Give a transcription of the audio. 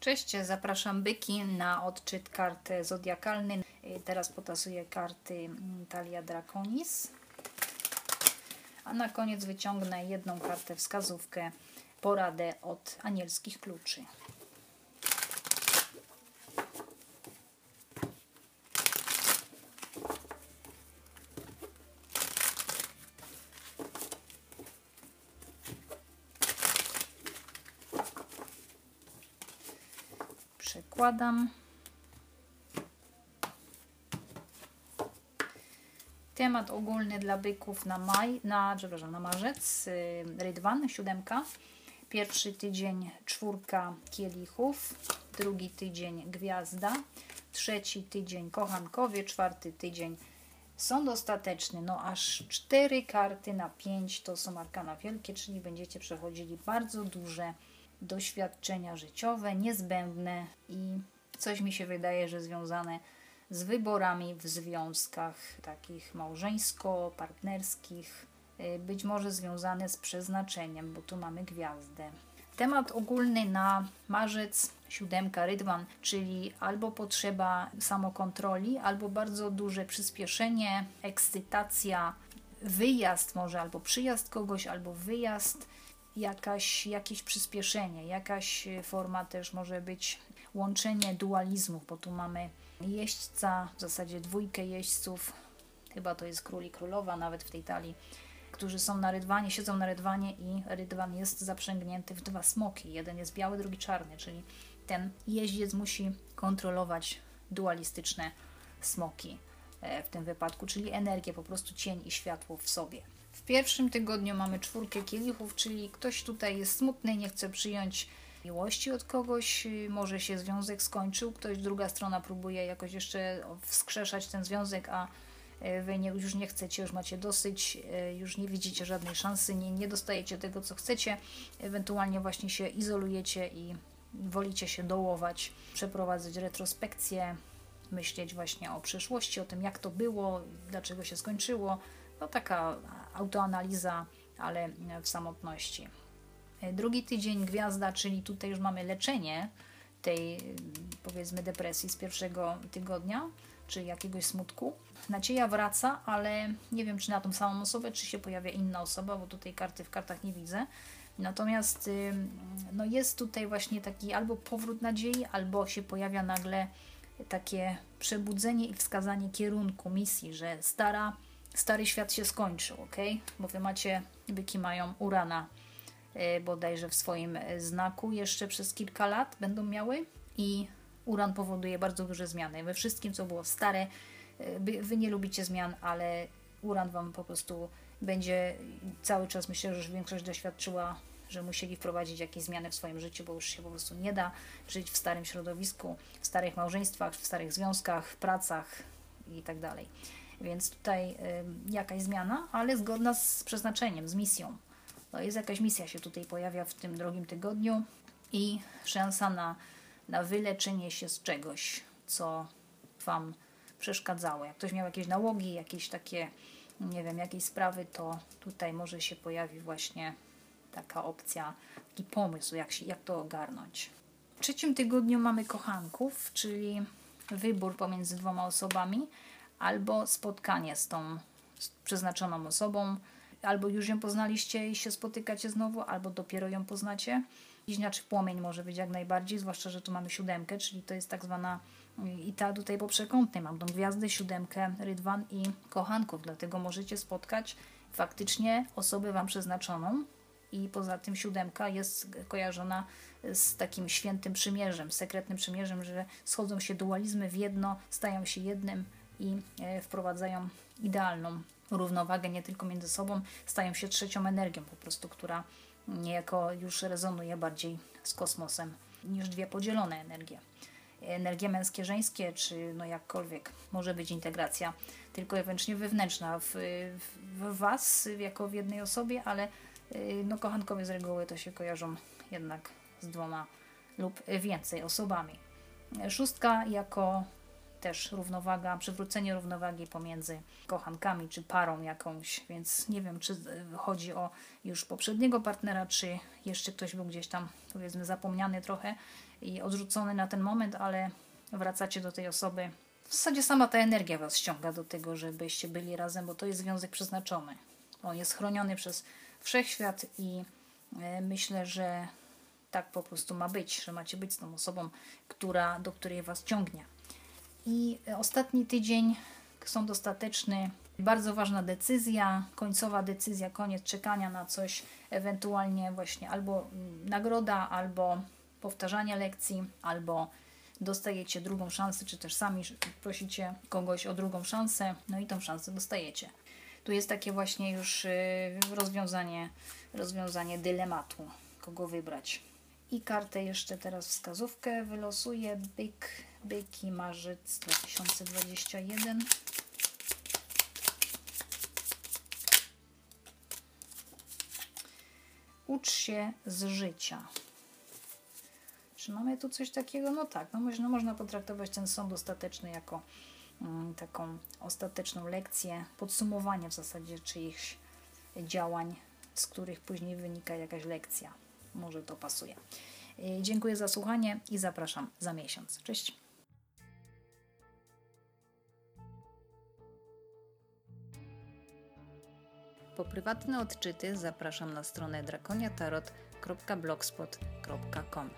Cześć, zapraszam byki na odczyt kart zodiakalny. Teraz potasuję karty Talia Draconis. A na koniec wyciągnę jedną kartę wskazówkę, poradę od anielskich kluczy. Temat ogólny dla byków na maj, na, przepraszam, na marzec, y, Rydwan, siódemka. Pierwszy tydzień czwórka kielichów, drugi tydzień gwiazda, trzeci tydzień kochankowie, czwarty tydzień sąd ostateczny. No aż cztery karty na pięć to są arkana wielkie, czyli będziecie przechodzili bardzo duże doświadczenia życiowe, niezbędne i coś mi się wydaje, że związane z wyborami w związkach takich małżeńsko-partnerskich, y, być może związane z przeznaczeniem, bo tu mamy gwiazdę. Temat ogólny na marzec, siódemka rydwan, czyli albo potrzeba samokontroli, albo bardzo duże przyspieszenie, ekscytacja, wyjazd może, albo przyjazd kogoś, albo wyjazd jakaś, jakieś przyspieszenie, jakaś forma też może być łączenie dualizmów, bo tu mamy jeźdźca, w zasadzie dwójkę jeźdźców, chyba to jest król i królowa nawet w tej talii, którzy są na rydwanie, siedzą na rydwanie i rydwan jest zaprzęgnięty w dwa smoki. Jeden jest biały, drugi czarny, czyli ten jeździec musi kontrolować dualistyczne smoki e, w tym wypadku, czyli energię, po prostu cień i światło w sobie. Pierwszym tygodniu mamy czwórkę kielichów, czyli ktoś tutaj jest smutny, nie chce przyjąć miłości od kogoś, może się związek skończył, ktoś, druga strona próbuje jakoś jeszcze wskrzeszać ten związek, a e, wy nie, już nie chcecie, już macie dosyć, e, już nie widzicie żadnej szansy, nie, nie dostajecie tego, co chcecie, ewentualnie właśnie się izolujecie i wolicie się dołować, przeprowadzać retrospekcję, myśleć właśnie o przeszłości, o tym, jak to było, dlaczego się skończyło, no taka autoanaliza, ale w samotności. Drugi tydzień gwiazda, czyli tutaj już mamy leczenie tej powiedzmy depresji z pierwszego tygodnia, czy jakiegoś smutku. Nadzieja wraca, ale nie wiem, czy na tą samą osobę, czy się pojawia inna osoba, bo tutaj karty w kartach nie widzę. Natomiast no jest tutaj właśnie taki albo powrót nadziei, albo się pojawia nagle takie przebudzenie i wskazanie kierunku misji, że stara stary świat się skończył, ok? Bo wy macie, byki mają urana yy, bodajże w swoim e, znaku jeszcze przez kilka lat będą miały i uran powoduje bardzo duże zmiany. We wszystkim, co było stare, yy, wy nie lubicie zmian, ale uran wam po prostu będzie cały czas, myślę, że już większość doświadczyła, że musieli wprowadzić jakieś zmiany w swoim życiu, bo już się po prostu nie da żyć w starym środowisku, w starych małżeństwach, w starych związkach, w pracach i tak dalej. Więc tutaj y, jakaś zmiana, ale zgodna z przeznaczeniem, z misją. To jest jakaś misja się tutaj pojawia w tym drugim tygodniu i szansa na, na wyleczenie się z czegoś, co Wam przeszkadzało. Jak ktoś miał jakieś nałogi, jakieś takie, nie wiem, jakieś sprawy, to tutaj może się pojawi właśnie taka opcja, taki pomysł, jak, się, jak to ogarnąć. W trzecim tygodniu mamy kochanków, czyli wybór pomiędzy dwoma osobami albo spotkanie z tą przeznaczoną osobą, albo już ją poznaliście i się spotykacie znowu, albo dopiero ją poznacie. Bliźniaczy płomień może być jak najbardziej, zwłaszcza, że tu mamy siódemkę, czyli to jest tak zwana i ta tutaj po przekątnej mam tą gwiazdę, siódemkę, rydwan i kochanków, dlatego możecie spotkać faktycznie osobę Wam przeznaczoną i poza tym siódemka jest kojarzona z takim świętym przymierzem, sekretnym przymierzem, że schodzą się dualizmy w jedno, stają się jednym, i e, wprowadzają idealną równowagę nie tylko między sobą, stają się trzecią energią po prostu, która niejako już rezonuje bardziej z kosmosem niż dwie podzielone energie. Energie męskie, żeńskie, czy no jakkolwiek może być integracja, tylko wyłącznie wewnętrzna w, w Was, jako w jednej osobie, ale e, no, kochankowie z reguły to się kojarzą jednak z dwoma lub więcej osobami. Szóstka jako też równowaga, przywrócenie równowagi pomiędzy kochankami czy parą jakąś, więc nie wiem, czy chodzi o już poprzedniego partnera, czy jeszcze ktoś był gdzieś tam, powiedzmy, zapomniany trochę i odrzucony na ten moment, ale wracacie do tej osoby. W zasadzie sama ta energia Was ściąga do tego, żebyście byli razem, bo to jest związek przeznaczony. On jest chroniony przez wszechświat i e, myślę, że tak po prostu ma być, że macie być z tą osobą, która, do której Was ciągnie. I ostatni tydzień są dostateczny. Bardzo ważna decyzja, końcowa decyzja, koniec czekania na coś, ewentualnie właśnie albo nagroda, albo powtarzanie lekcji, albo dostajecie drugą szansę, czy też sami prosicie kogoś o drugą szansę, no i tą szansę dostajecie. Tu jest takie właśnie już y, rozwiązanie, rozwiązanie dylematu, kogo wybrać. I kartę jeszcze teraz wskazówkę wylosuję. Byk, byki, marzec 2021. Ucz się z życia. Czy mamy tu coś takiego? No tak, no można, można potraktować ten sąd ostateczny jako mm, taką ostateczną lekcję, podsumowanie w zasadzie czyichś działań, z których później wynika jakaś lekcja. Może to pasuje. Yy, dziękuję za słuchanie i zapraszam za miesiąc. Cześć. Po prywatne odczyty zapraszam na stronę drakoniatarot.blogspot.com.